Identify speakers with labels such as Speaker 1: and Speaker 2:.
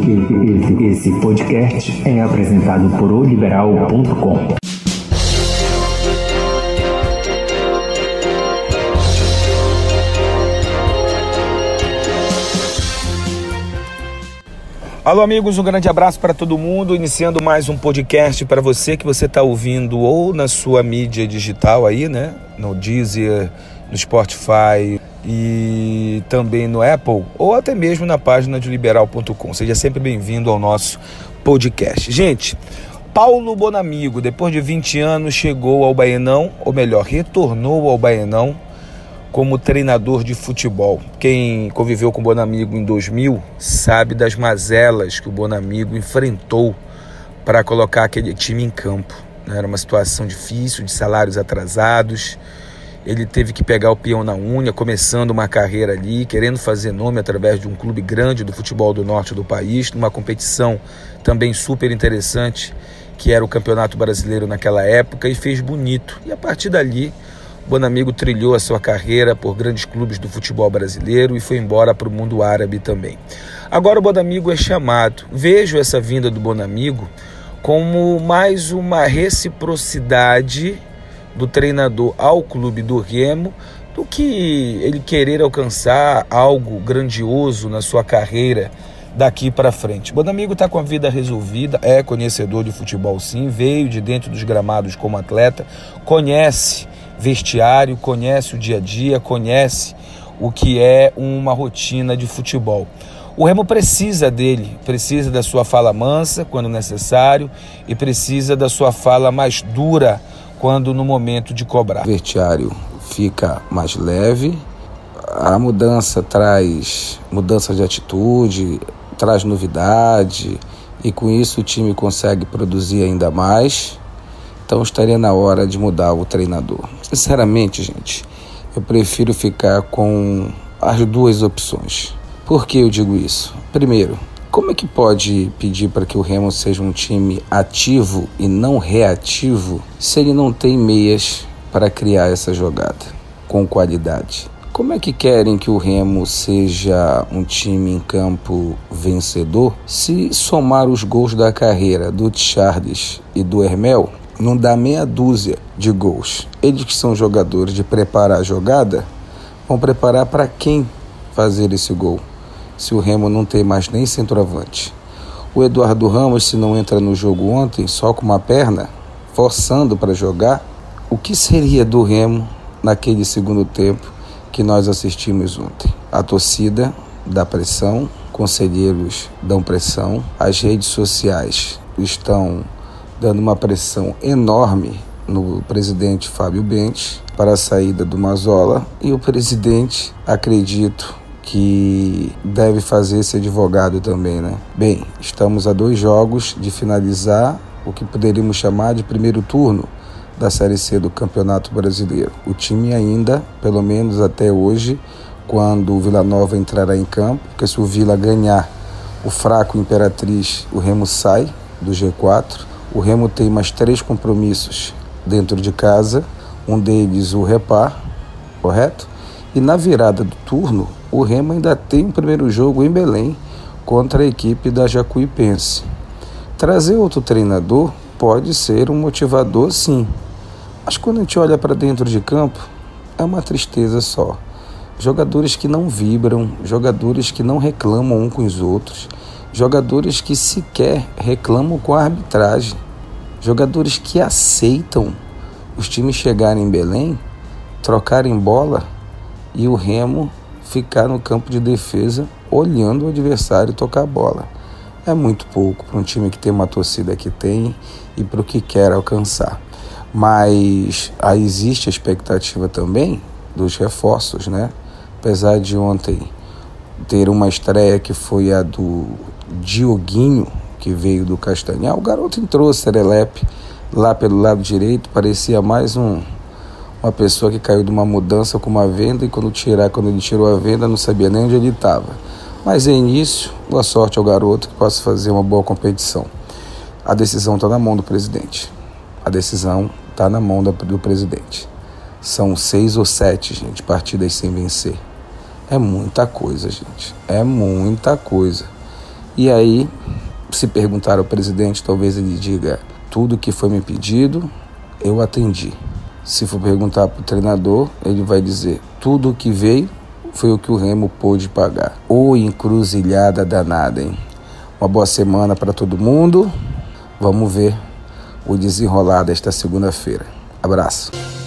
Speaker 1: Esse, esse podcast é apresentado por oliberal.com.
Speaker 2: Alô, amigos, um grande abraço para todo mundo. Iniciando mais um podcast para você que você está ouvindo ou na sua mídia digital aí, né? No Deezer, no Spotify e também no Apple ou até mesmo na página de liberal.com. Seja sempre bem-vindo ao nosso podcast. Gente, Paulo Bonamigo, depois de 20 anos, chegou ao Baenão, ou melhor, retornou ao Baenão como treinador de futebol. Quem conviveu com o Bonamigo em 2000 sabe das mazelas que o Bonamigo enfrentou para colocar aquele time em campo. Né? Era uma situação difícil, de salários atrasados. Ele teve que pegar o peão na unha, começando uma carreira ali, querendo fazer nome através de um clube grande do futebol do norte do país, numa competição também super interessante, que era o Campeonato Brasileiro naquela época, e fez bonito. E a partir dali, Bonamigo trilhou a sua carreira por grandes clubes do futebol brasileiro e foi embora para o mundo árabe também. Agora o Bonamigo é chamado. Vejo essa vinda do Bonamigo como mais uma reciprocidade do treinador ao clube do Remo do que ele querer alcançar algo grandioso na sua carreira daqui para frente. Bonamigo está com a vida resolvida, é conhecedor de futebol sim, veio de dentro dos gramados como atleta, conhece vestiário, conhece o dia a dia, conhece o que é uma rotina de futebol. O Remo precisa dele, precisa da sua fala mansa quando necessário e precisa da sua fala mais dura quando no momento de cobrar.
Speaker 3: O vestiário fica mais leve, a mudança traz mudança de atitude, traz novidade e com isso o time consegue produzir ainda mais. Então estaria na hora de mudar o treinador. Sinceramente, gente, eu prefiro ficar com as duas opções. Por que eu digo isso? Primeiro, como é que pode pedir para que o Remo seja um time ativo e não reativo se ele não tem meias para criar essa jogada com qualidade? Como é que querem que o Remo seja um time em campo vencedor se somar os gols da carreira do Charles e do Hermel não dá meia dúzia de gols. Eles que são jogadores de preparar a jogada, vão preparar para quem fazer esse gol, se o Remo não tem mais nem centroavante. O Eduardo Ramos, se não entra no jogo ontem só com uma perna, forçando para jogar, o que seria do Remo naquele segundo tempo que nós assistimos ontem? A torcida dá pressão, conselheiros dão pressão, as redes sociais estão dando uma pressão enorme no presidente Fábio Bente para a saída do Mazola e o presidente, acredito que deve fazer esse advogado também, né? Bem, estamos a dois jogos de finalizar o que poderíamos chamar de primeiro turno da Série C do Campeonato Brasileiro. O time ainda, pelo menos até hoje, quando o Vila Nova entrará em campo, porque se o Vila ganhar o fraco Imperatriz, o Remo sai do G4 o Remo tem mais três compromissos dentro de casa, um deles o Repar, correto? E na virada do turno, o Remo ainda tem o primeiro jogo em Belém contra a equipe da Jacuipense. Trazer outro treinador pode ser um motivador, sim, mas quando a gente olha para dentro de campo, é uma tristeza só. Jogadores que não vibram, jogadores que não reclamam um com os outros jogadores que sequer reclamam com a arbitragem, jogadores que aceitam os times chegarem em Belém, trocarem bola e o Remo ficar no campo de defesa olhando o adversário tocar a bola. É muito pouco para um time que tem uma torcida que tem e para o que quer alcançar. Mas aí existe a expectativa também dos reforços, né? Apesar de ontem ter uma estreia que foi a do Dioguinho, que veio do Castanhal. O garoto entrou serelepe lá pelo lado direito, parecia mais um, uma pessoa que caiu de uma mudança com uma venda e quando tirar, quando ele tirou a venda, não sabia nem onde ele estava. Mas é início, boa sorte ao garoto que possa fazer uma boa competição. A decisão está na mão do presidente. A decisão está na mão do presidente. São seis ou sete, gente, partidas sem vencer. É muita coisa, gente. É muita coisa. E aí, se perguntar ao presidente, talvez ele diga: tudo que foi me pedido, eu atendi. Se for perguntar para o treinador, ele vai dizer: tudo o que veio foi o que o Remo pôde pagar. Ô encruzilhada danada, hein? Uma boa semana para todo mundo. Vamos ver o desenrolar desta segunda-feira. Abraço.